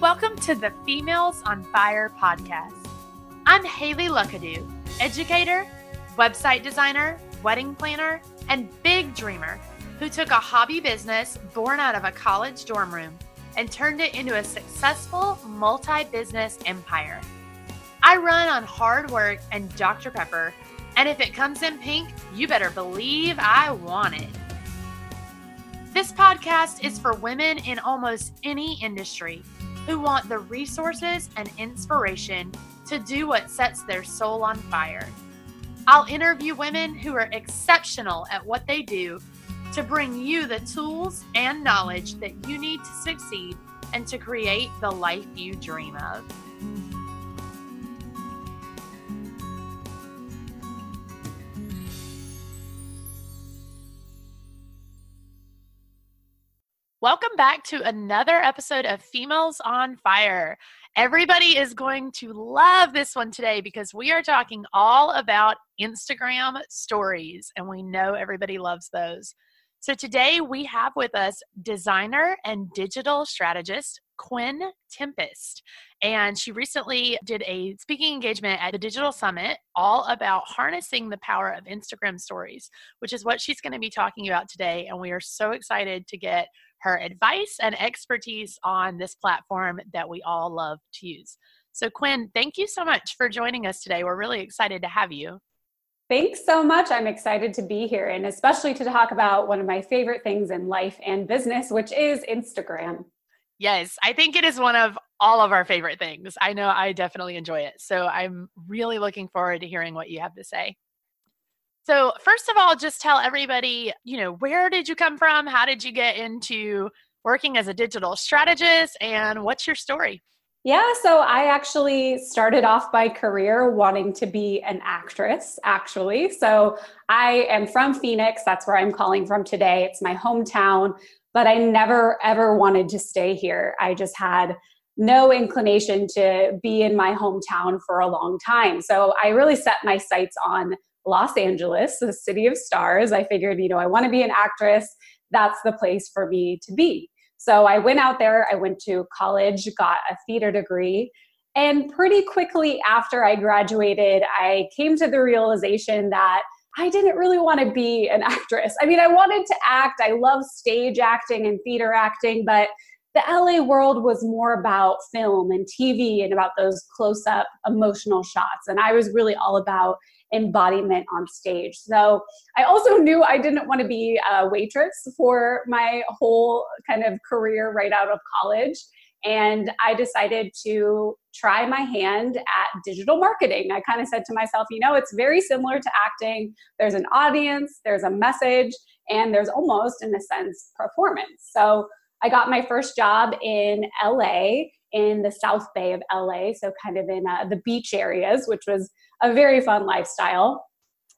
Welcome to the Females on Fire podcast. I'm Haley Luckadoo, educator, website designer, wedding planner, and big dreamer who took a hobby business born out of a college dorm room and turned it into a successful multi business empire. I run on hard work and Dr. Pepper, and if it comes in pink, you better believe I want it. This podcast is for women in almost any industry who want the resources and inspiration to do what sets their soul on fire. I'll interview women who are exceptional at what they do to bring you the tools and knowledge that you need to succeed and to create the life you dream of. Welcome back to another episode of Females on Fire. Everybody is going to love this one today because we are talking all about Instagram stories, and we know everybody loves those. So today we have with us designer and digital strategist Quinn Tempest. And she recently did a speaking engagement at the Digital Summit all about harnessing the power of Instagram stories, which is what she's going to be talking about today. And we are so excited to get her advice and expertise on this platform that we all love to use. So, Quinn, thank you so much for joining us today. We're really excited to have you. Thanks so much. I'm excited to be here and especially to talk about one of my favorite things in life and business, which is Instagram. Yes, I think it is one of all of our favorite things. I know I definitely enjoy it. So I'm really looking forward to hearing what you have to say. So, first of all, just tell everybody, you know, where did you come from? How did you get into working as a digital strategist? And what's your story? Yeah, so I actually started off my career wanting to be an actress, actually. So I am from Phoenix. That's where I'm calling from today. It's my hometown, but I never ever wanted to stay here. I just had no inclination to be in my hometown for a long time. So I really set my sights on Los Angeles, the city of stars. I figured, you know, I want to be an actress. That's the place for me to be. So I went out there, I went to college, got a theater degree. And pretty quickly after I graduated, I came to the realization that I didn't really want to be an actress. I mean, I wanted to act, I love stage acting and theater acting, but the LA world was more about film and TV and about those close up emotional shots. And I was really all about embodiment on stage. So I also knew I didn't want to be a waitress for my whole kind of career right out of college. And I decided to try my hand at digital marketing. I kind of said to myself, you know, it's very similar to acting. There's an audience, there's a message, and there's almost, in a sense, performance. So I got my first job in LA in the South Bay of LA, so kind of in uh, the beach areas, which was a very fun lifestyle.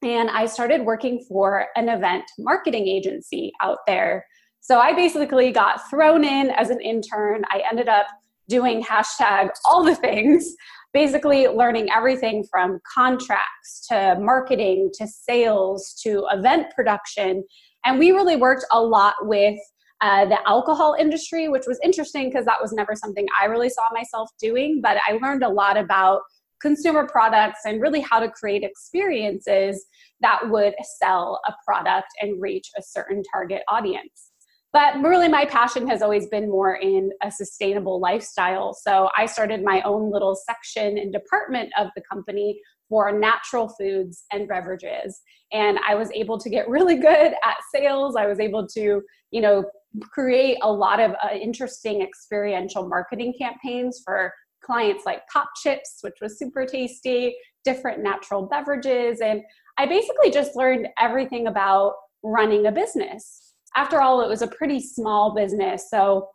And I started working for an event marketing agency out there. So I basically got thrown in as an intern. I ended up doing hashtag all the things, basically learning everything from contracts to marketing to sales to event production. And we really worked a lot with uh, the alcohol industry, which was interesting because that was never something I really saw myself doing. But I learned a lot about consumer products and really how to create experiences that would sell a product and reach a certain target audience. But really, my passion has always been more in a sustainable lifestyle. So I started my own little section and department of the company for natural foods and beverages. And I was able to get really good at sales. I was able to, you know, create a lot of uh, interesting experiential marketing campaigns for clients like Pop Chips, which was super tasty, different natural beverages. And I basically just learned everything about running a business. After all, it was a pretty small business. So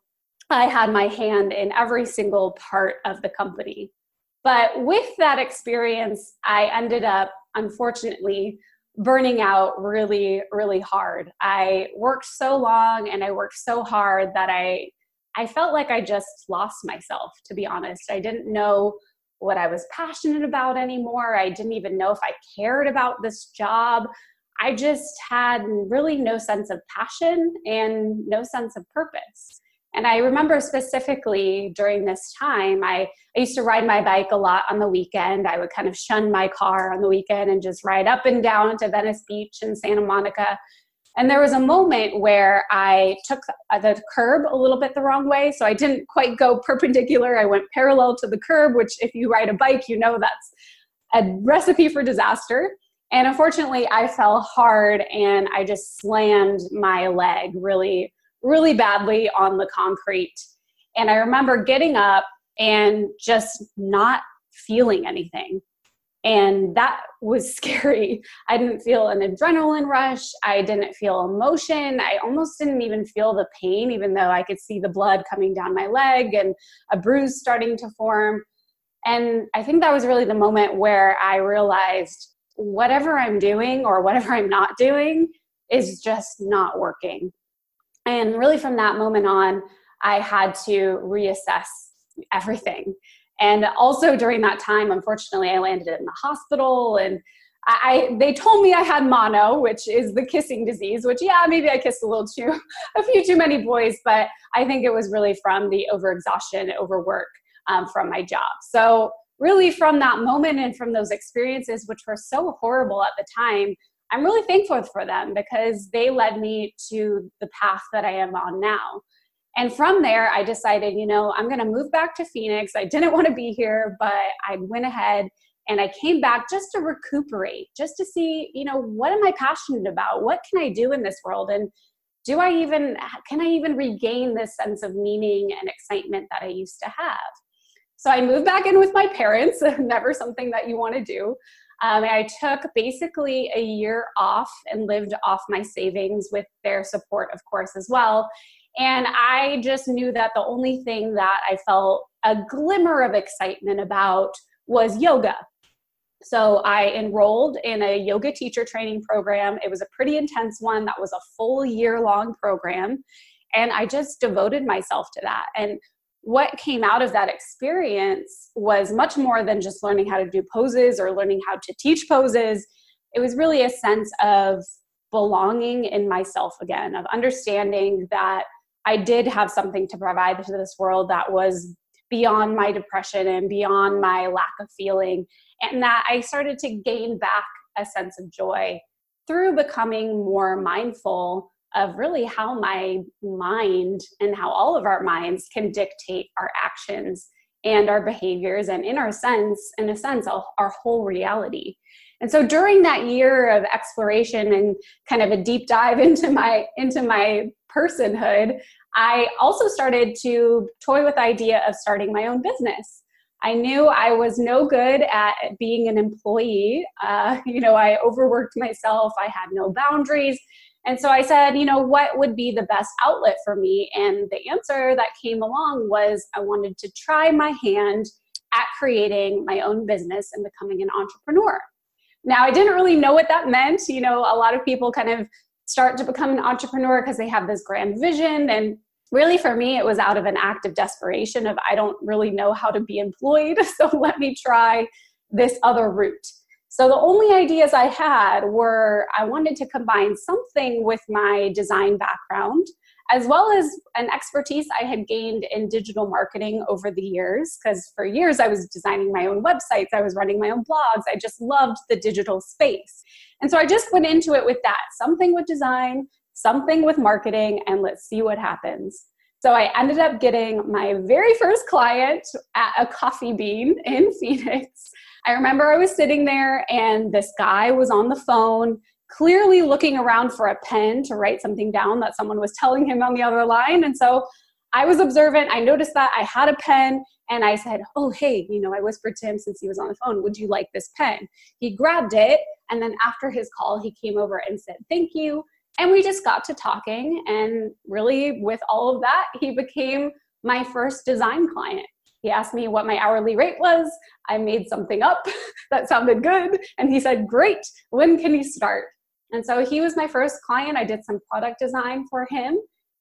I had my hand in every single part of the company. But with that experience, I ended up, unfortunately, burning out really, really hard. I worked so long and I worked so hard that I I felt like I just lost myself, to be honest. I didn't know what I was passionate about anymore. I didn't even know if I cared about this job. I just had really no sense of passion and no sense of purpose. And I remember specifically during this time, I, I used to ride my bike a lot on the weekend. I would kind of shun my car on the weekend and just ride up and down to Venice Beach and Santa Monica. And there was a moment where I took the curb a little bit the wrong way. So I didn't quite go perpendicular. I went parallel to the curb, which, if you ride a bike, you know that's a recipe for disaster. And unfortunately, I fell hard and I just slammed my leg really, really badly on the concrete. And I remember getting up and just not feeling anything. And that was scary. I didn't feel an adrenaline rush. I didn't feel emotion. I almost didn't even feel the pain, even though I could see the blood coming down my leg and a bruise starting to form. And I think that was really the moment where I realized whatever I'm doing or whatever I'm not doing is just not working. And really, from that moment on, I had to reassess everything. And also during that time, unfortunately, I landed in the hospital and I, they told me I had mono, which is the kissing disease, which yeah, maybe I kissed a little too, a few too many boys, but I think it was really from the overexhaustion, overwork um, from my job. So really from that moment and from those experiences, which were so horrible at the time, I'm really thankful for them because they led me to the path that I am on now. And from there, I decided, you know, I'm going to move back to Phoenix. I didn't want to be here, but I went ahead and I came back just to recuperate, just to see, you know, what am I passionate about? What can I do in this world? And do I even, can I even regain this sense of meaning and excitement that I used to have? So I moved back in with my parents, never something that you want to do. Um, I took basically a year off and lived off my savings with their support, of course, as well. And I just knew that the only thing that I felt a glimmer of excitement about was yoga. So I enrolled in a yoga teacher training program. It was a pretty intense one, that was a full year long program. And I just devoted myself to that. And what came out of that experience was much more than just learning how to do poses or learning how to teach poses. It was really a sense of belonging in myself again, of understanding that I did have something to provide to this world that was beyond my depression and beyond my lack of feeling, and that I started to gain back a sense of joy through becoming more mindful of really how my mind and how all of our minds can dictate our actions and our behaviors and in our sense in a sense our whole reality. And so during that year of exploration and kind of a deep dive into my into my personhood i also started to toy with the idea of starting my own business. I knew i was no good at being an employee. Uh, you know i overworked myself. I had no boundaries and so I said, you know, what would be the best outlet for me? And the answer that came along was I wanted to try my hand at creating my own business and becoming an entrepreneur. Now, I didn't really know what that meant. You know, a lot of people kind of start to become an entrepreneur because they have this grand vision. And really, for me, it was out of an act of desperation of I don't really know how to be employed. So let me try this other route. So the only ideas I had were I wanted to combine something with my design background as well as an expertise I had gained in digital marketing over the years. Because for years I was designing my own websites, I was running my own blogs, I just loved the digital space. And so I just went into it with that something with design, something with marketing, and let's see what happens. So I ended up getting my very first client at a coffee bean in Phoenix. I remember I was sitting there and this guy was on the phone, clearly looking around for a pen to write something down that someone was telling him on the other line. And so I was observant. I noticed that I had a pen and I said, Oh, hey, you know, I whispered to him since he was on the phone, Would you like this pen? He grabbed it. And then after his call, he came over and said, Thank you. And we just got to talking. And really, with all of that, he became my first design client. He asked me what my hourly rate was. I made something up that sounded good. And he said, Great, when can you start? And so he was my first client. I did some product design for him.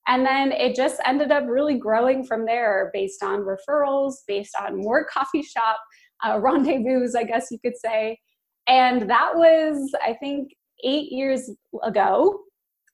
And then it just ended up really growing from there based on referrals, based on more coffee shop uh, rendezvous, I guess you could say. And that was, I think, eight years ago.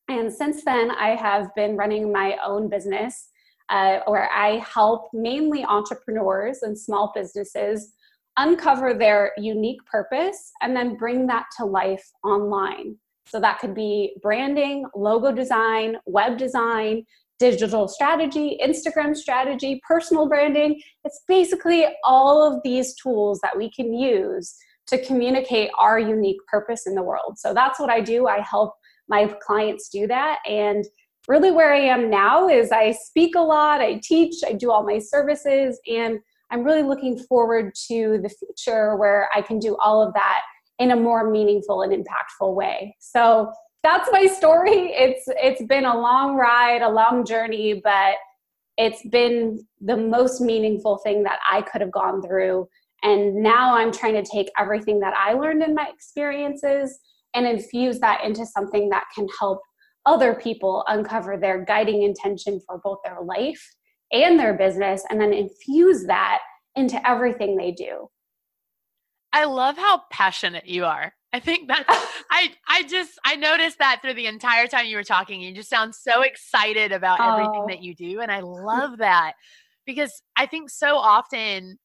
And since then, I have been running my own business uh, where I help mainly entrepreneurs and small businesses uncover their unique purpose and then bring that to life online. So that could be branding, logo design, web design, digital strategy, Instagram strategy, personal branding. It's basically all of these tools that we can use to communicate our unique purpose in the world. So that's what I do. I help my clients do that. And really, where I am now is I speak a lot, I teach, I do all my services, and I'm really looking forward to the future where I can do all of that in a more meaningful and impactful way. So that's my story. It's it's been a long ride, a long journey, but it's been the most meaningful thing that I could have gone through. And now I'm trying to take everything that I learned in my experiences and infuse that into something that can help other people uncover their guiding intention for both their life and their business and then infuse that into everything they do. I love how passionate you are. I think that I I just I noticed that through the entire time you were talking. You just sound so excited about oh. everything that you do and I love that because I think so often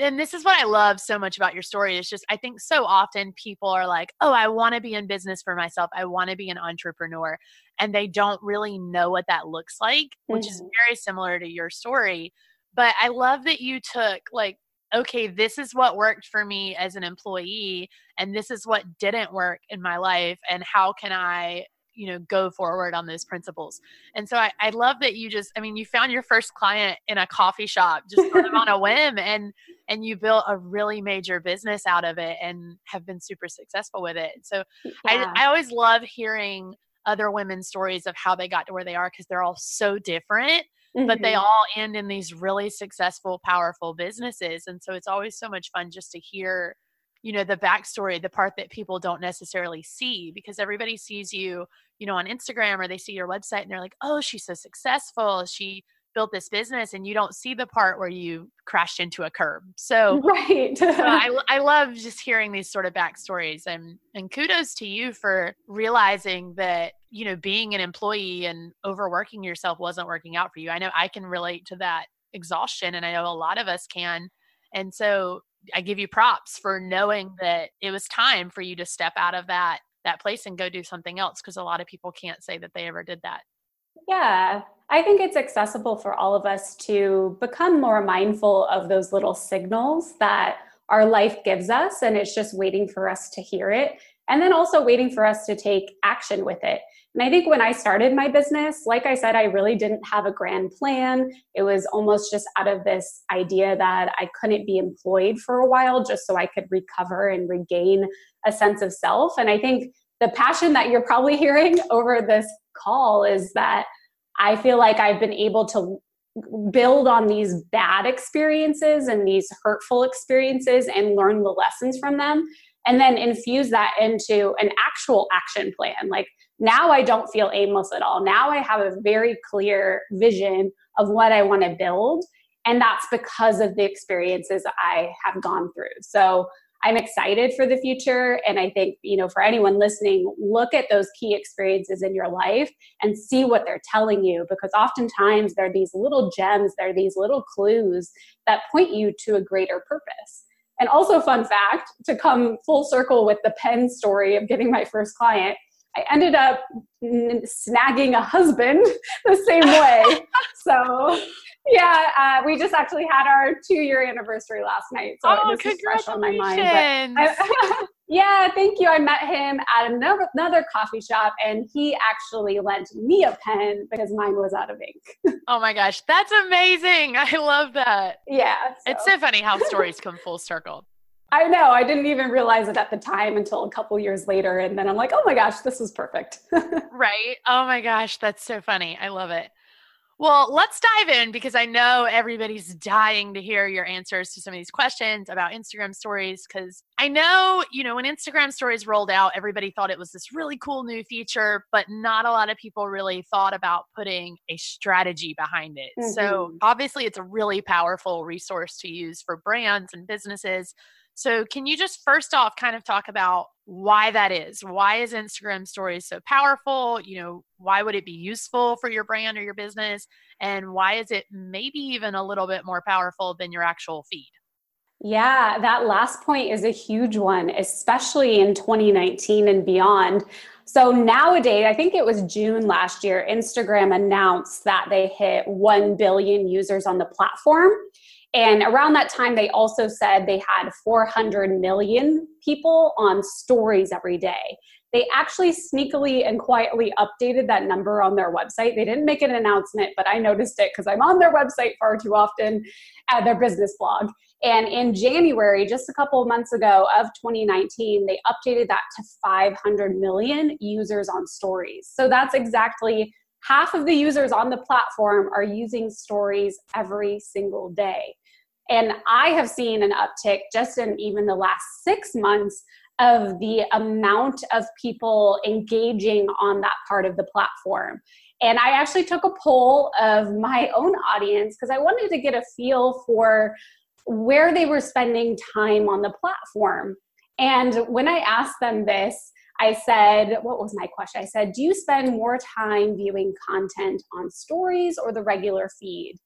and this is what I love so much about your story It's just I think so often people are like, "Oh, I want to be in business for myself. I want to be an entrepreneur." And they don't really know what that looks like, which mm-hmm. is very similar to your story. But I love that you took like okay, this is what worked for me as an employee and this is what didn't work in my life and how can I you know go forward on those principles and so I, I love that you just i mean you found your first client in a coffee shop just sort of on a whim and and you built a really major business out of it and have been super successful with it so yeah. I, I always love hearing other women's stories of how they got to where they are because they're all so different mm-hmm. but they mm-hmm. all end in these really successful powerful businesses and so it's always so much fun just to hear you know the backstory the part that people don't necessarily see because everybody sees you you know on instagram or they see your website and they're like oh she's so successful. She built this business and you don't see the part where you crashed into a curb. So right. so I, I love just hearing these sort of backstories and and kudos to you for realizing that you know being an employee and overworking yourself wasn't working out for you. I know i can relate to that exhaustion and i know a lot of us can. And so I give you props for knowing that it was time for you to step out of that that place and go do something else because a lot of people can't say that they ever did that. Yeah, I think it's accessible for all of us to become more mindful of those little signals that our life gives us and it's just waiting for us to hear it and then also waiting for us to take action with it. And I think when I started my business, like I said, I really didn't have a grand plan. It was almost just out of this idea that I couldn't be employed for a while just so I could recover and regain a sense of self. And I think the passion that you're probably hearing over this call is that I feel like I've been able to build on these bad experiences and these hurtful experiences and learn the lessons from them and then infuse that into an actual action plan like now I don't feel aimless at all. Now I have a very clear vision of what I want to build. And that's because of the experiences I have gone through. So I'm excited for the future. And I think, you know, for anyone listening, look at those key experiences in your life and see what they're telling you because oftentimes there are these little gems, there are these little clues that point you to a greater purpose. And also, fun fact to come full circle with the pen story of getting my first client, I ended up snagging a husband the same way. so, yeah, uh, we just actually had our two year anniversary last night. So oh, this is fresh on my mind. I, yeah, thank you. I met him at another, another coffee shop and he actually lent me a pen because mine was out of ink. oh my gosh, that's amazing. I love that. Yeah. So. It's so funny how stories come full circle. I know. I didn't even realize it at the time until a couple years later. And then I'm like, oh my gosh, this is perfect. right. Oh my gosh. That's so funny. I love it. Well, let's dive in because I know everybody's dying to hear your answers to some of these questions about Instagram stories. Because I know, you know, when Instagram stories rolled out, everybody thought it was this really cool new feature, but not a lot of people really thought about putting a strategy behind it. Mm-hmm. So obviously, it's a really powerful resource to use for brands and businesses So, can you just first off kind of talk about why that is? Why is Instagram stories so powerful? You know, why would it be useful for your brand or your business? And why is it maybe even a little bit more powerful than your actual feed? Yeah, that last point is a huge one, especially in 2019 and beyond. So nowadays, I think it was June last year, Instagram announced that they hit 1 billion users on the platform. And around that time, they also said they had 400 million people on stories every day. They actually sneakily and quietly updated that number on their website. They didn't make an announcement, but I noticed it because I'm on their website far too often at their business blog. And in January, just a couple of months ago of 2019, they updated that to 500 million users on stories. So that's exactly half of the users on the platform are using stories every single day. And I have seen an uptick just in even the last six months of the amount of people engaging on that part of the platform. And I actually took a poll of my own audience because I wanted to get a feel for where they were spending time on the platform. And when I asked them this, I said, What was my question? I said, Do you spend more time viewing content on stories or the regular feed?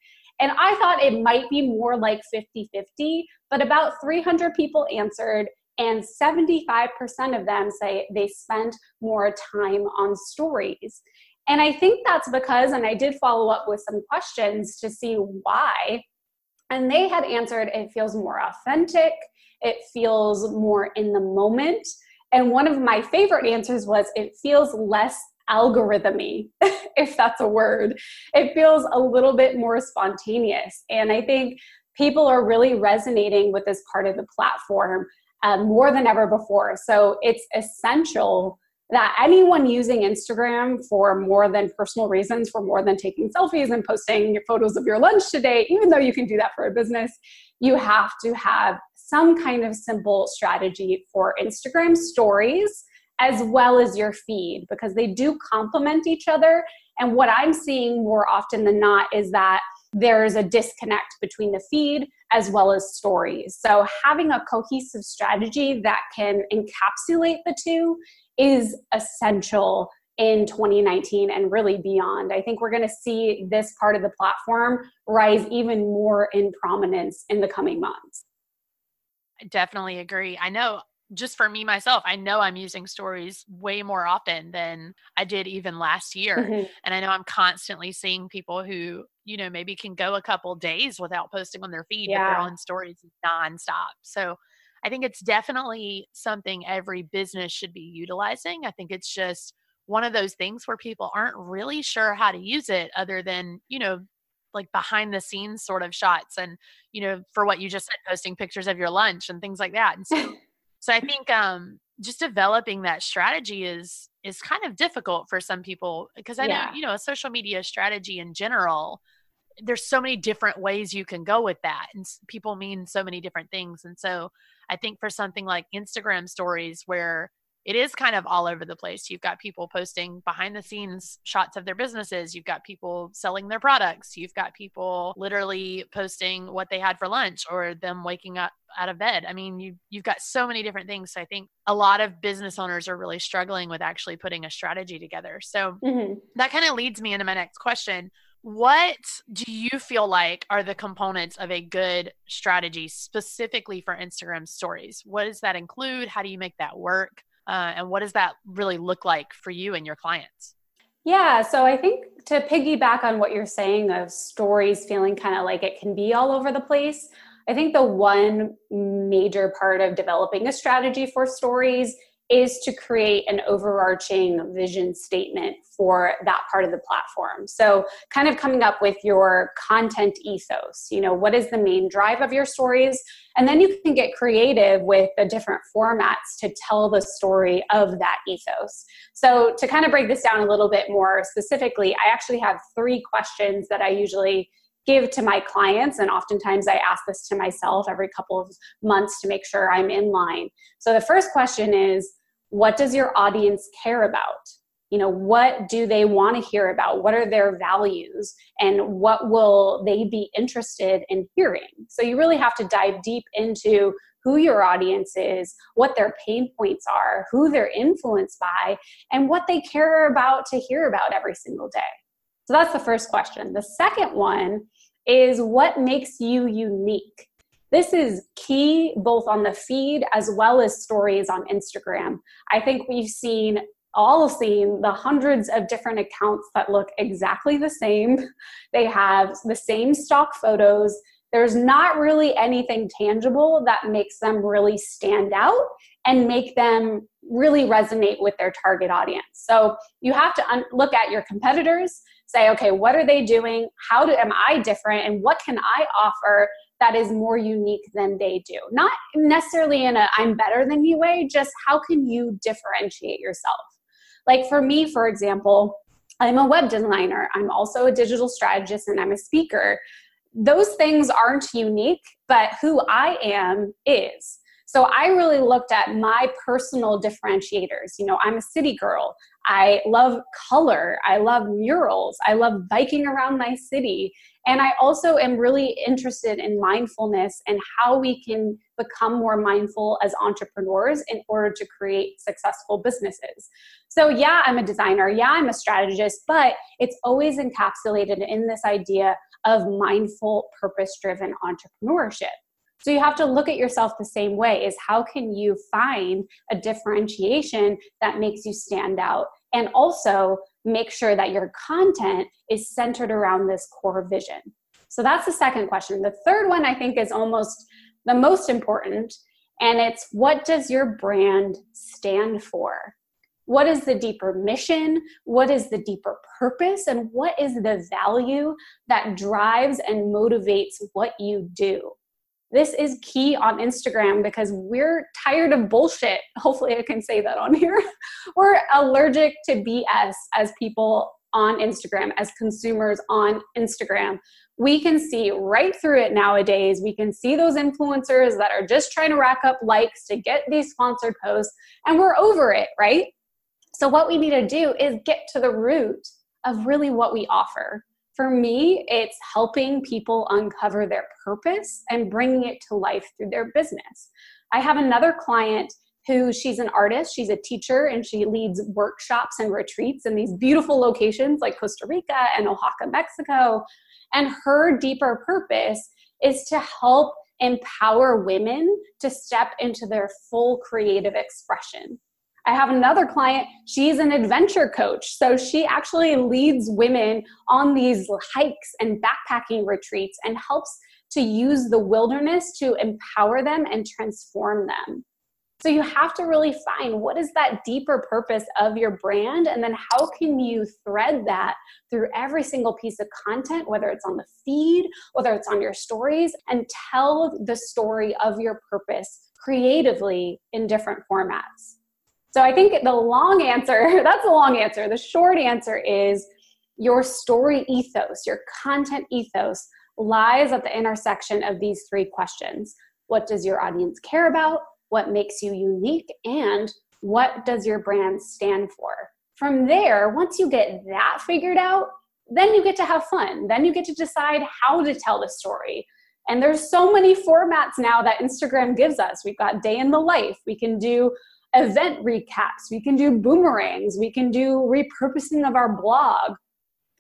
And I thought it might be more like 50 50, but about 300 people answered, and 75% of them say they spent more time on stories. And I think that's because, and I did follow up with some questions to see why. And they had answered it feels more authentic, it feels more in the moment. And one of my favorite answers was it feels less algorithmy, if that's a word. It feels a little bit more spontaneous. And I think people are really resonating with this part of the platform uh, more than ever before. So it's essential that anyone using Instagram for more than personal reasons, for more than taking selfies and posting your photos of your lunch today, even though you can do that for a business, you have to have some kind of simple strategy for Instagram stories as well as your feed because they do complement each other. And what I'm seeing more often than not is that there's a disconnect between the feed as well as stories. So, having a cohesive strategy that can encapsulate the two is essential in 2019 and really beyond. I think we're going to see this part of the platform rise even more in prominence in the coming months. I definitely agree. I know just for me myself, I know I'm using stories way more often than I did even last year. Mm-hmm. And I know I'm constantly seeing people who, you know, maybe can go a couple days without posting on their feed, yeah. but they're on stories nonstop. So I think it's definitely something every business should be utilizing. I think it's just one of those things where people aren't really sure how to use it other than, you know, like behind the scenes sort of shots and, you know, for what you just said, posting pictures of your lunch and things like that. And so so I think um, just developing that strategy is is kind of difficult for some people because I yeah. know you know a social media strategy in general. There's so many different ways you can go with that, and people mean so many different things. And so I think for something like Instagram stories, where it is kind of all over the place. You've got people posting behind the scenes shots of their businesses. You've got people selling their products. You've got people literally posting what they had for lunch or them waking up out of bed. I mean, you you've got so many different things. So I think a lot of business owners are really struggling with actually putting a strategy together. So mm-hmm. that kind of leads me into my next question. What do you feel like are the components of a good strategy specifically for Instagram stories? What does that include? How do you make that work? Uh, and what does that really look like for you and your clients? Yeah, so I think to piggyback on what you're saying of stories feeling kind of like it can be all over the place, I think the one major part of developing a strategy for stories is to create an overarching vision statement for that part of the platform. So, kind of coming up with your content ethos, you know, what is the main drive of your stories? And then you can get creative with the different formats to tell the story of that ethos. So, to kind of break this down a little bit more specifically, I actually have three questions that I usually give to my clients and oftentimes i ask this to myself every couple of months to make sure i'm in line so the first question is what does your audience care about you know what do they want to hear about what are their values and what will they be interested in hearing so you really have to dive deep into who your audience is, what their pain points are, who they're influenced by, and what they care about to hear about every single day. So that's the first question. The second one is what makes you unique? This is key both on the feed as well as stories on Instagram. I think we've seen all seen the hundreds of different accounts that look exactly the same. They have the same stock photos. There's not really anything tangible that makes them really stand out and make them really resonate with their target audience. So you have to un- look at your competitors, say, okay, what are they doing? How do, am I different? And what can I offer that is more unique than they do. Not necessarily in a I'm better than you way, just how can you differentiate yourself? Like for me, for example, I'm a web designer, I'm also a digital strategist, and I'm a speaker. Those things aren't unique, but who I am is. So I really looked at my personal differentiators. You know, I'm a city girl. I love color. I love murals. I love biking around my city. And I also am really interested in mindfulness and how we can become more mindful as entrepreneurs in order to create successful businesses. So, yeah, I'm a designer. Yeah, I'm a strategist, but it's always encapsulated in this idea of mindful, purpose driven entrepreneurship. So you have to look at yourself the same way is how can you find a differentiation that makes you stand out and also make sure that your content is centered around this core vision. So that's the second question. The third one I think is almost the most important, and it's what does your brand stand for? What is the deeper mission? What is the deeper purpose? And what is the value that drives and motivates what you do? This is key on Instagram because we're tired of bullshit. Hopefully, I can say that on here. we're allergic to BS as people on Instagram, as consumers on Instagram. We can see right through it nowadays. We can see those influencers that are just trying to rack up likes to get these sponsored posts, and we're over it, right? So, what we need to do is get to the root of really what we offer. For me, it's helping people uncover their purpose and bringing it to life through their business. I have another client who she's an artist, she's a teacher, and she leads workshops and retreats in these beautiful locations like Costa Rica and Oaxaca, Mexico. And her deeper purpose is to help empower women to step into their full creative expression. I have another client, she's an adventure coach. So she actually leads women on these hikes and backpacking retreats and helps to use the wilderness to empower them and transform them. So you have to really find what is that deeper purpose of your brand and then how can you thread that through every single piece of content whether it's on the feed, whether it's on your stories and tell the story of your purpose creatively in different formats. So I think the long answer, that's a long answer. The short answer is your story ethos, your content ethos lies at the intersection of these three questions. What does your audience care about? What makes you unique? And what does your brand stand for? From there, once you get that figured out, then you get to have fun. Then you get to decide how to tell the story. And there's so many formats now that Instagram gives us. We've got day in the life. We can do event recaps, we can do boomerangs, we can do repurposing of our blog.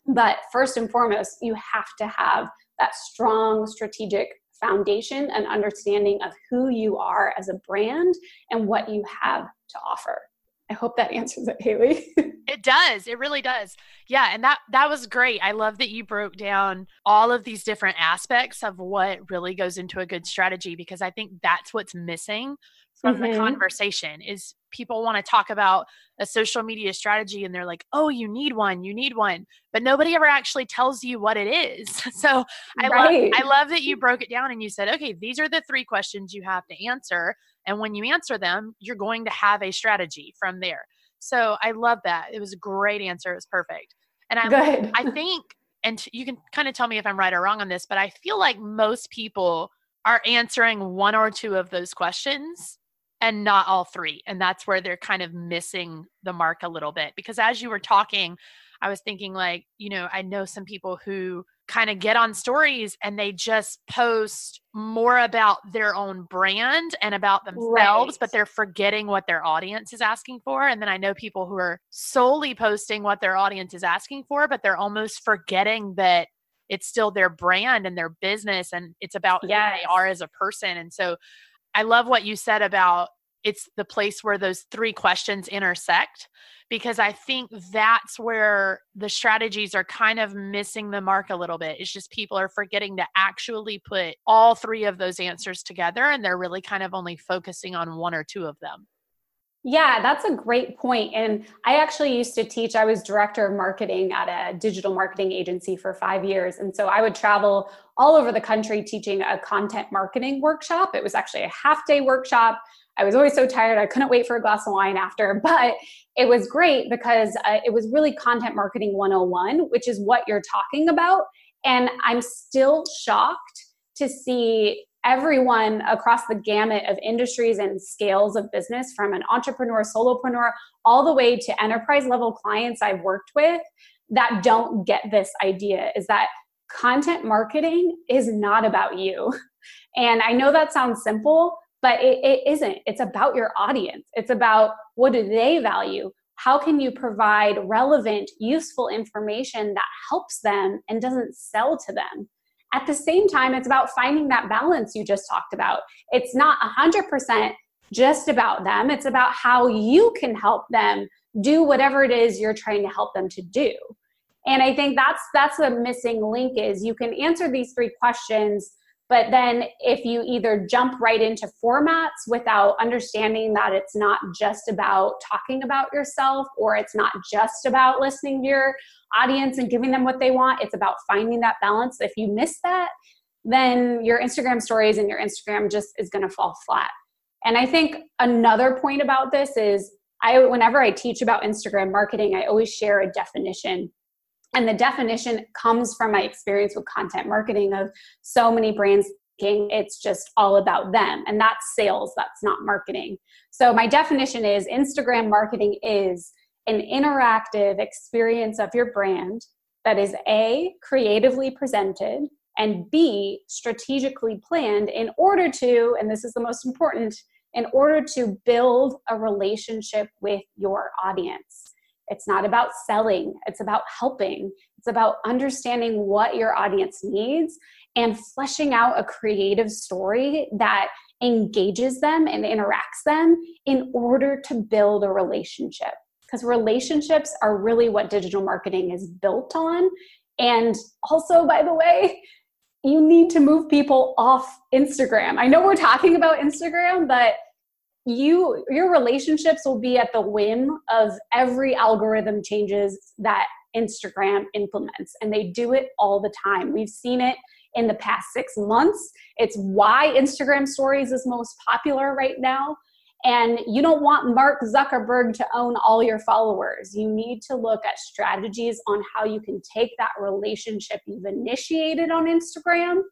But first and foremost, you have to have that strong strategic foundation and understanding of who you are as a brand and what you have to offer. I hope that answers it, Haley. it does. It really does. Yeah, and that that was great. I love that you broke down all of these different aspects of what really goes into a good strategy because I think that's what's missing from mm-hmm. the conversation is people want to talk about a social media strategy and they're like oh you need one you need one but nobody ever actually tells you what it is. So i right. love i love that you broke it down and you said okay these are the three questions you have to answer and when you answer them you're going to have a strategy from there. So i love that. It was a great answer. It was perfect. And i i think and you can kind of tell me if i'm right or wrong on this but i feel like most people are answering one or two of those questions and not all three. And that's where they're kind of missing the mark a little bit. Because as you were talking, I was thinking, like, you know, I know some people who kind of get on stories and they just post more about their own brand and about themselves, right. but they're forgetting what their audience is asking for. And then I know people who are solely posting what their audience is asking for, but they're almost forgetting that it's still their brand and their business and it's about yes. who they are as a person. And so I love what you said about it's the place where those three questions intersect because I think that's where the strategies are kind of missing the mark a little bit. It's just people are forgetting to actually put all three of those answers together and they're really kind of only focusing on one or two of them. Yeah, that's a great point. And I actually used to teach, I was director of marketing at a digital marketing agency for five years. And so I would travel all over the country teaching a content marketing workshop. It was actually a half day workshop. I was always so tired. I couldn't wait for a glass of wine after, but it was great because uh, it was really content marketing 101, which is what you're talking about. And I'm still shocked to see everyone across the gamut of industries and scales of business from an entrepreneur, solopreneur, all the way to enterprise level clients I've worked with that don't get this idea is that content marketing is not about you. And I know that sounds simple, but it, it isn't. It's about your audience. It's about what do they value? How can you provide relevant, useful information that helps them and doesn't sell to them? At the same time, it's about finding that balance you just talked about. It's not 100% just about them, it's about how you can help them do whatever it is you're trying to help them to do. And I think that's that's the missing link is you can answer these three questions but then if you either jump right into formats without understanding that it's not just about talking about yourself or it's not just about listening to your audience and giving them what they want, it's about finding that balance. If you miss that, then your Instagram stories and your Instagram just is going to fall flat. And I think another point about this is I whenever I teach about Instagram marketing, I always share a definition and the definition comes from my experience with content marketing of so many brands thinking it's just all about them. And that's sales, that's not marketing. So my definition is Instagram marketing is an interactive experience of your brand that is A, creatively presented, and B, strategically planned in order to, and this is the most important, in order to build a relationship with your audience. It's not about selling, it's about helping. It's about understanding what your audience needs and fleshing out a creative story that engages them and interacts them in order to build a relationship. Because relationships are really what digital marketing is built on. And also, by the way, you need to move people off Instagram. I know we're talking about Instagram, but you your relationships will be at the whim of every algorithm changes that Instagram implements and they do it all the time. We've seen it in the past 6 months. It's why Instagram stories is most popular right now. And you don't want Mark Zuckerberg to own all your followers. You need to look at strategies on how you can take that relationship you've initiated on Instagram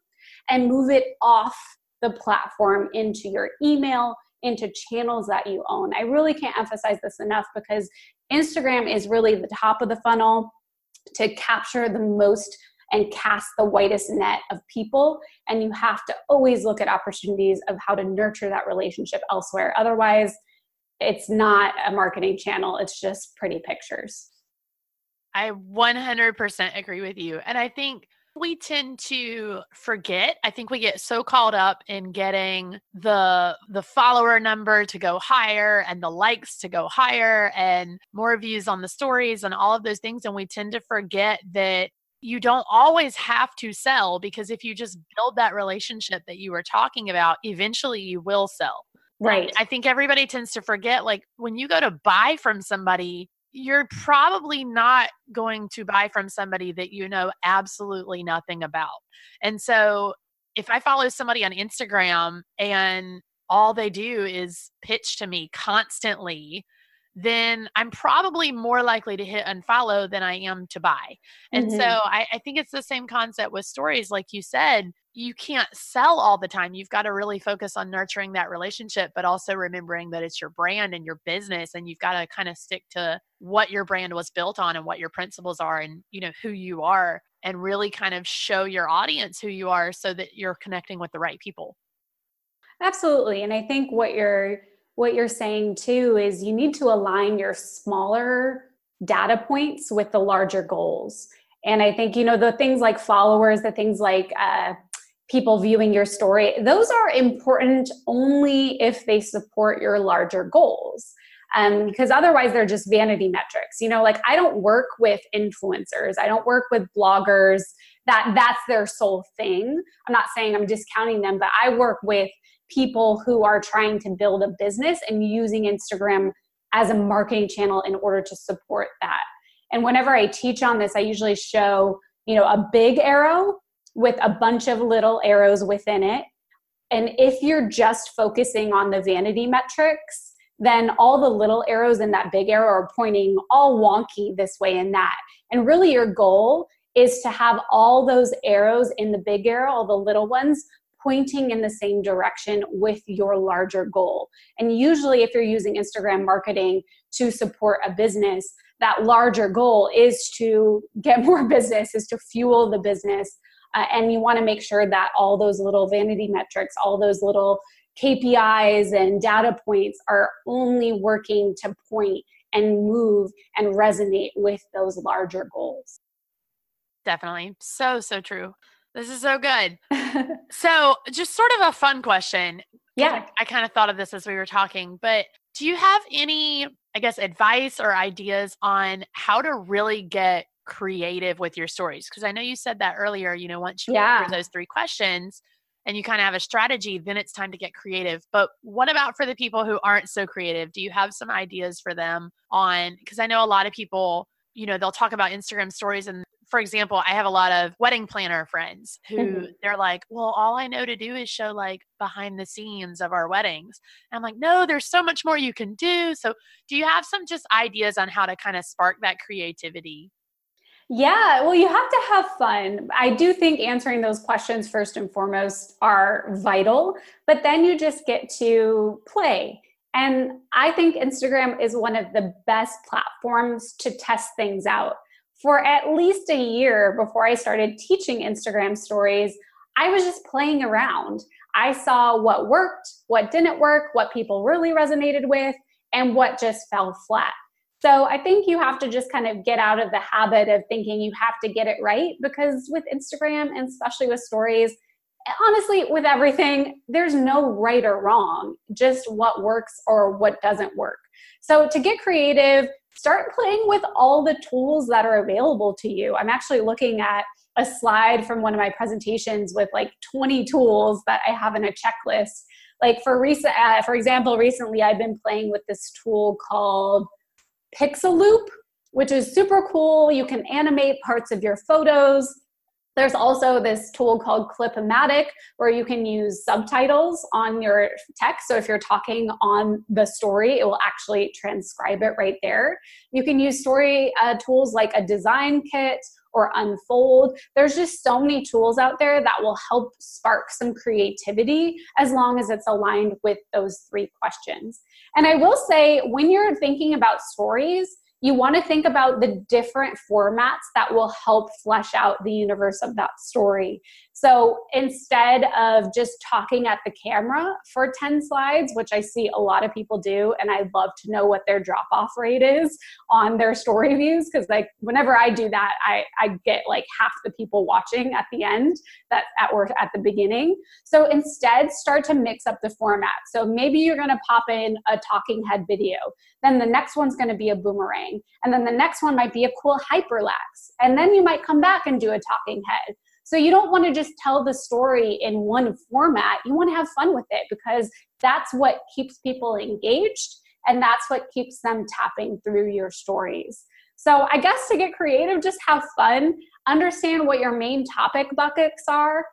and move it off the platform into your email, into channels that you own. I really can't emphasize this enough because Instagram is really the top of the funnel to capture the most and cast the widest net of people. And you have to always look at opportunities of how to nurture that relationship elsewhere. Otherwise, it's not a marketing channel, it's just pretty pictures. I 100% agree with you. And I think we tend to forget i think we get so caught up in getting the the follower number to go higher and the likes to go higher and more views on the stories and all of those things and we tend to forget that you don't always have to sell because if you just build that relationship that you were talking about eventually you will sell. Right. I think everybody tends to forget like when you go to buy from somebody you're probably not going to buy from somebody that you know absolutely nothing about. And so if I follow somebody on Instagram and all they do is pitch to me constantly, then I'm probably more likely to hit unfollow than I am to buy. And mm-hmm. so I, I think it's the same concept with stories. Like you said, you can't sell all the time. You've got to really focus on nurturing that relationship, but also remembering that it's your brand and your business. And you've got to kind of stick to what your brand was built on and what your principles are and, you know, who you are and really kind of show your audience who you are so that you're connecting with the right people. Absolutely. And I think what you're what you're saying too is you need to align your smaller data points with the larger goals. And I think, you know, the things like followers, the things like uh, people viewing your story, those are important only if they support your larger goals. Um, because otherwise they're just vanity metrics. You know, like I don't work with influencers, I don't work with bloggers that that's their sole thing. I'm not saying I'm discounting them, but I work with people who are trying to build a business and using Instagram as a marketing channel in order to support that. And whenever I teach on this, I usually show, you know, a big arrow with a bunch of little arrows within it. And if you're just focusing on the vanity metrics, then all the little arrows in that big arrow are pointing all wonky this way and that. And really, your goal is to have all those arrows in the big arrow, all the little ones, pointing in the same direction with your larger goal. And usually, if you're using Instagram marketing to support a business, that larger goal is to get more business, is to fuel the business. Uh, and you want to make sure that all those little vanity metrics, all those little KPIs and data points are only working to point and move and resonate with those larger goals. Definitely. So, so true. This is so good. so, just sort of a fun question. Yeah. I, I kind of thought of this as we were talking, but do you have any, I guess, advice or ideas on how to really get creative with your stories? Because I know you said that earlier, you know, once you yeah. answer those three questions and you kind of have a strategy, then it's time to get creative. But what about for the people who aren't so creative? Do you have some ideas for them on, because I know a lot of people, you know, they'll talk about Instagram stories and for example, I have a lot of wedding planner friends who mm-hmm. they're like, well, all I know to do is show like behind the scenes of our weddings. And I'm like, no, there's so much more you can do. So, do you have some just ideas on how to kind of spark that creativity? Yeah, well, you have to have fun. I do think answering those questions first and foremost are vital, but then you just get to play. And I think Instagram is one of the best platforms to test things out for at least a year before I started teaching Instagram stories, I was just playing around. I saw what worked, what didn't work, what people really resonated with, and what just fell flat. So I think you have to just kind of get out of the habit of thinking you have to get it right because with Instagram and especially with stories, honestly, with everything, there's no right or wrong, just what works or what doesn't work. So to get creative, start playing with all the tools that are available to you. I'm actually looking at a slide from one of my presentations with like 20 tools that I have in a checklist. Like for recent, uh, for example, recently I've been playing with this tool called Pixaloop, which is super cool. You can animate parts of your photos. There's also this tool called Clipomatic where you can use subtitles on your text. So if you're talking on the story, it will actually transcribe it right there. You can use story uh, tools like a design kit or Unfold. There's just so many tools out there that will help spark some creativity as long as it's aligned with those three questions. And I will say, when you're thinking about stories, you want to think about the different formats that will help flesh out the universe of that story. So instead of just talking at the camera for 10 slides, which I see a lot of people do, and I'd love to know what their drop off rate is on their story views, because like whenever I do that, I, I get like half the people watching at the end that at or at the beginning. So instead, start to mix up the format. So maybe you're gonna pop in a talking head video. Then the next one's gonna be a boomerang. And then the next one might be a cool hyperlapse. And then you might come back and do a talking head. So you don't want to just tell the story in one format. You want to have fun with it because that's what keeps people engaged and that's what keeps them tapping through your stories. So I guess to get creative, just have fun, understand what your main topic buckets are,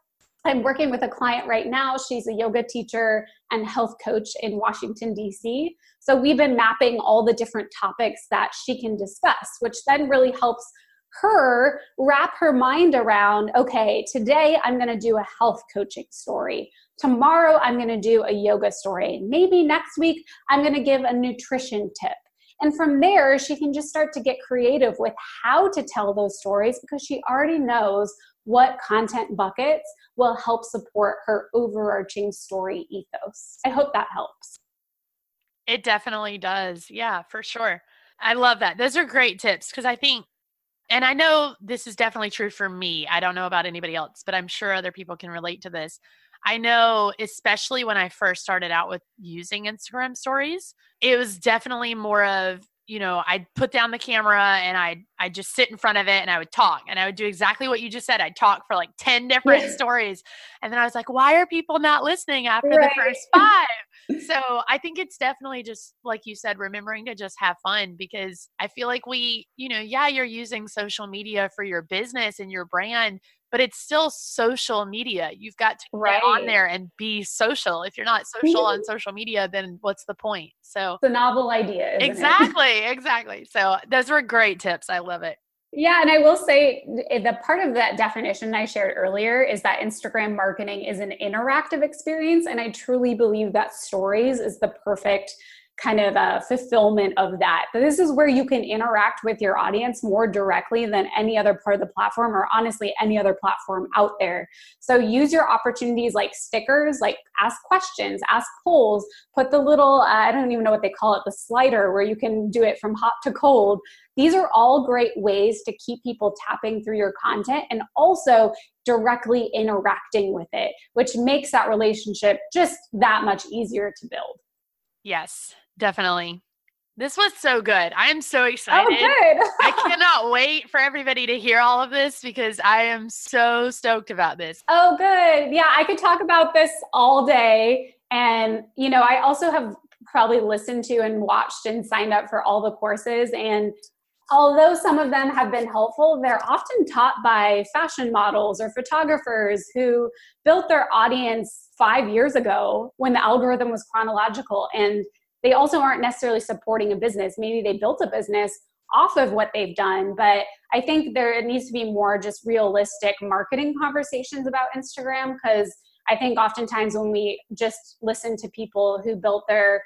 I'm working with a client right now. She's a yoga teacher and health coach in Washington, D.C. So we've been mapping all the different topics that she can discuss, which then really helps her wrap her mind around okay, today I'm going to do a health coaching story. Tomorrow I'm going to do a yoga story. Maybe next week I'm going to give a nutrition tip. And from there, she can just start to get creative with how to tell those stories because she already knows what content buckets will help support her overarching story ethos. I hope that helps. It definitely does. Yeah, for sure. I love that. Those are great tips because I think, and I know this is definitely true for me. I don't know about anybody else, but I'm sure other people can relate to this. I know, especially when I first started out with using Instagram stories, it was definitely more of you know, I'd put down the camera and I'd I'd just sit in front of it and I would talk and I would do exactly what you just said. I'd talk for like 10 different stories. And then I was like, why are people not listening after right. the first five? so I think it's definitely just like you said, remembering to just have fun because I feel like we, you know, yeah, you're using social media for your business and your brand, but it's still social media. You've got to right. get on there and be social. If you're not social on social media, then what's the point? So it's a novel idea. Exactly, exactly. So those were great tips. I love it. Yeah, and I will say eh, the part of that definition I shared earlier is that Instagram marketing is an interactive experience. And I truly believe that stories is the perfect kind of a fulfillment of that. But this is where you can interact with your audience more directly than any other part of the platform or honestly any other platform out there. So use your opportunities like stickers, like ask questions, ask polls, put the little, uh, I don't even know what they call it, the slider where you can do it from hot to cold. These are all great ways to keep people tapping through your content and also directly interacting with it, which makes that relationship just that much easier to build. Yes, Definitely. This was so good. I am so oh, excited. Oh, good. I cannot wait for everybody to hear all of this because I am so stoked about this. Oh, good. Yeah, I could talk about this all day. And, you know, I also have probably listened to and watched and signed up for all the courses. And although some of them have been helpful, they're often taught by fashion models or photographers who built their audience five years ago when the algorithm was chronological. And they also aren't necessarily supporting a business. Maybe they built a business off of what they've done, but I think there needs to be more just realistic marketing conversations about Instagram because I think oftentimes when we just listen to people who built their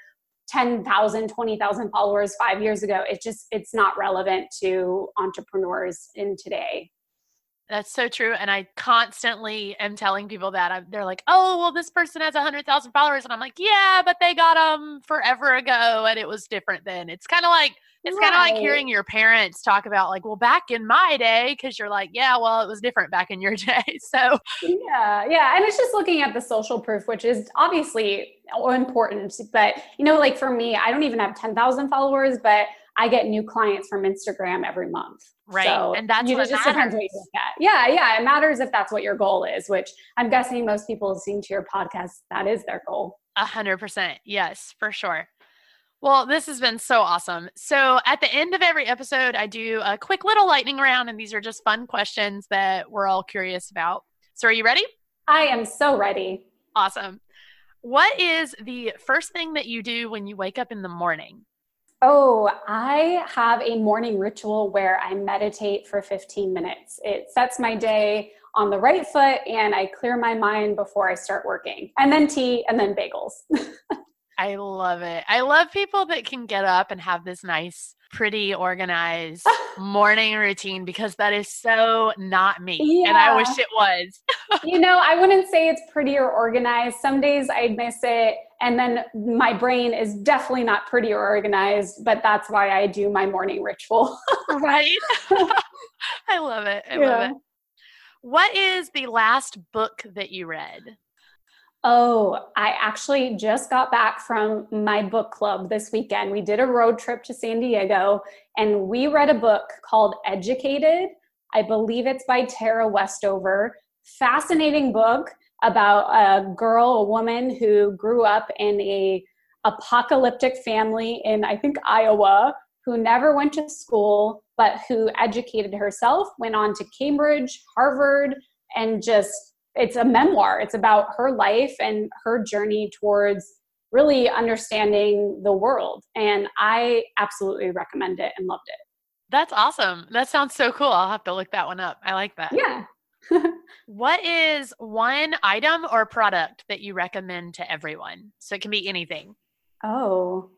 10,000, 20,000 followers five years ago, it just, it's not relevant to entrepreneurs in today. That's so true. And I constantly am telling people that I'm, they're like, oh, well, this person has a hundred thousand followers. And I'm like, yeah, but they got them forever ago and it was different then. It's kind of like, it's right. kind of like hearing your parents talk about like, well, back in my day, cause you're like, yeah, well, it was different back in your day. So yeah, yeah. And it's just looking at the social proof, which is obviously uh, important. But you know, like for me, I don't even have 10,000 followers, but I get new clients from Instagram every month. Right. So and that's what just depends what you look at. Yeah, yeah. It matters if that's what your goal is, which I'm guessing most people listening to your podcast, that is their goal. A hundred percent. Yes, for sure. Well, this has been so awesome. So, at the end of every episode, I do a quick little lightning round, and these are just fun questions that we're all curious about. So, are you ready? I am so ready. Awesome. What is the first thing that you do when you wake up in the morning? Oh, I have a morning ritual where I meditate for 15 minutes. It sets my day on the right foot and I clear my mind before I start working. And then tea and then bagels. I love it. I love people that can get up and have this nice, pretty, organized morning routine because that is so not me. Yeah. And I wish it was. you know, I wouldn't say it's pretty or organized. Some days I miss it. And then my brain is definitely not pretty or organized, but that's why I do my morning ritual. right? I love it. I yeah. love it. What is the last book that you read? Oh, I actually just got back from my book club this weekend. We did a road trip to San Diego and we read a book called Educated. I believe it's by Tara Westover. Fascinating book about a girl, a woman who grew up in a apocalyptic family in I think Iowa who never went to school but who educated herself, went on to Cambridge, Harvard and just it's a memoir. It's about her life and her journey towards really understanding the world. And I absolutely recommend it and loved it. That's awesome. That sounds so cool. I'll have to look that one up. I like that. Yeah. what is one item or product that you recommend to everyone? So it can be anything. Oh,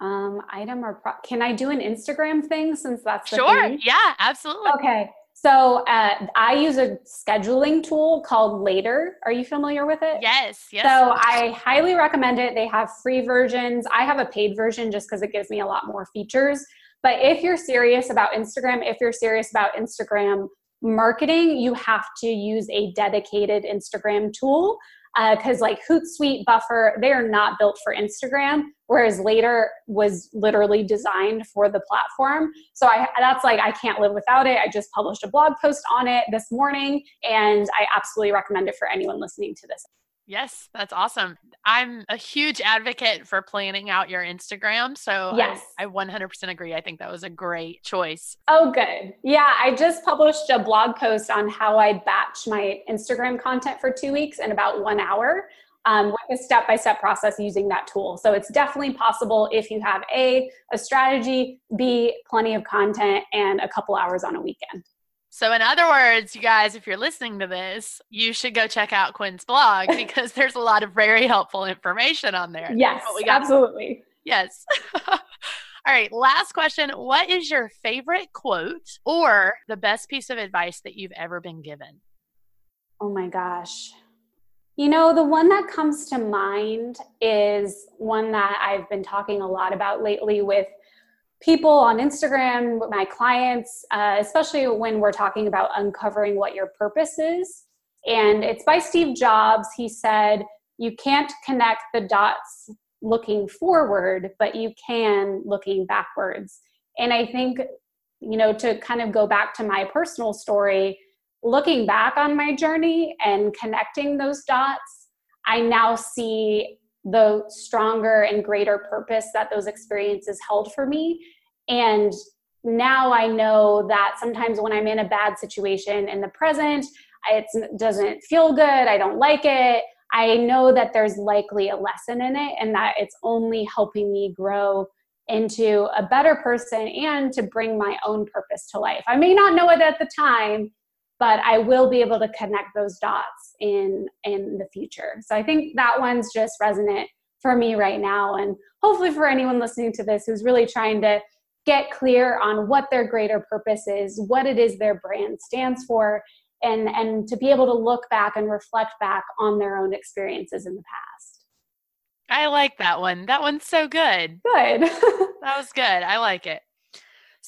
um, item or pro- can I do an Instagram thing since that's sure? Thing? Yeah, absolutely. Okay. So uh, I use a scheduling tool called Later. Are you familiar with it? Yes. Yes. So I highly recommend it. They have free versions. I have a paid version just because it gives me a lot more features. But if you're serious about Instagram, if you're serious about Instagram marketing, you have to use a dedicated Instagram tool because uh, like Hootsuite, Buffer, they are not built for Instagram, whereas Later was literally designed for the platform. So I that's like I can't live without it. I just published a blog post on it this morning, and I absolutely recommend it for anyone listening to this. Yes, that's awesome. I'm a huge advocate for planning out your Instagram. So yes. I, I 100% agree. I think that was a great choice. Oh, good. Yeah, I just published a blog post on how I batch my Instagram content for two weeks in about one hour um, with a step by step process using that tool. So it's definitely possible if you have A, a strategy, B, plenty of content, and a couple hours on a weekend. So, in other words, you guys, if you're listening to this, you should go check out Quinn's blog because there's a lot of very helpful information on there. Yes, absolutely. Yes. All right, last question. What is your favorite quote or the best piece of advice that you've ever been given? Oh my gosh. You know, the one that comes to mind is one that I've been talking a lot about lately with people on Instagram, my clients, uh, especially when we're talking about uncovering what your purpose is. And it's by Steve Jobs. He said, You can't connect the dots looking forward, but you can looking backwards. And I think, you know, to kind of go back to my personal story, looking back on my journey and connecting those dots, I now see the stronger and greater purpose that those experiences held for me. And now I know that sometimes when I'm in a bad situation in the present, it doesn't feel good, I don't like it. I know that there's likely a lesson in it and that it's only helping me grow into a better person and to bring my own purpose to life. I may not know it at the time, but I will be able to connect those dots in in the future. So I think that one's just resonant for me right now and hopefully for anyone listening to this who's really trying to get clear on what their greater purpose is, what it is their brand stands for and and to be able to look back and reflect back on their own experiences in the past. I like that one. That one's so good. Good. that was good. I like it.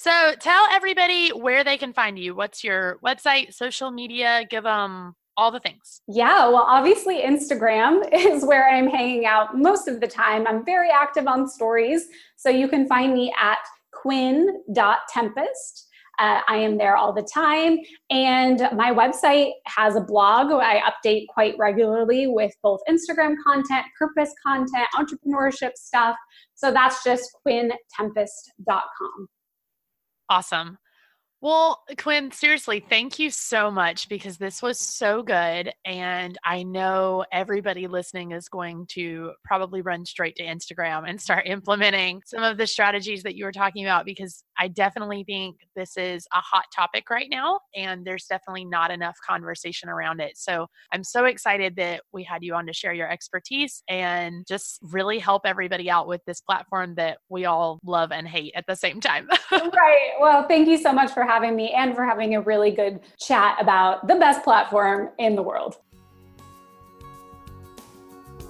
So tell everybody where they can find you. What's your website, social media? Give them all the things. Yeah, well, obviously, Instagram is where I'm hanging out most of the time. I'm very active on stories. So you can find me at quinn.tempest. Uh, I am there all the time. And my website has a blog I update quite regularly with both Instagram content, purpose content, entrepreneurship stuff. So that's just quinntempest.com. Awesome. Well, Quinn, seriously, thank you so much because this was so good. And I know everybody listening is going to probably run straight to Instagram and start implementing some of the strategies that you were talking about because I definitely think this is a hot topic right now. And there's definitely not enough conversation around it. So I'm so excited that we had you on to share your expertise and just really help everybody out with this platform that we all love and hate at the same time. right. Well, thank you so much for having me and for having a really good chat about the best platform in the world.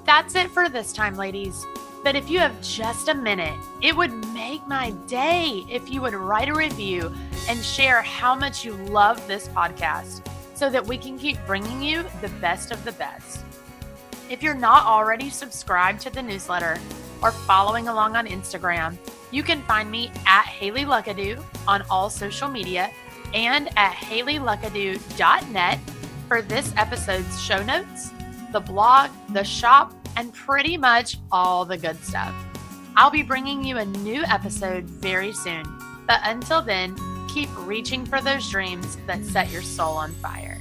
That's it for this time, ladies. But if you have just a minute, it would make my day if you would write a review and share how much you love this podcast so that we can keep bringing you the best of the best. If you're not already subscribed to the newsletter or following along on Instagram, you can find me at Haley Luckadoo on all social media and at haleyluckadoo.net for this episode's show notes, the blog, the shop, and pretty much all the good stuff. I'll be bringing you a new episode very soon, but until then, keep reaching for those dreams that set your soul on fire.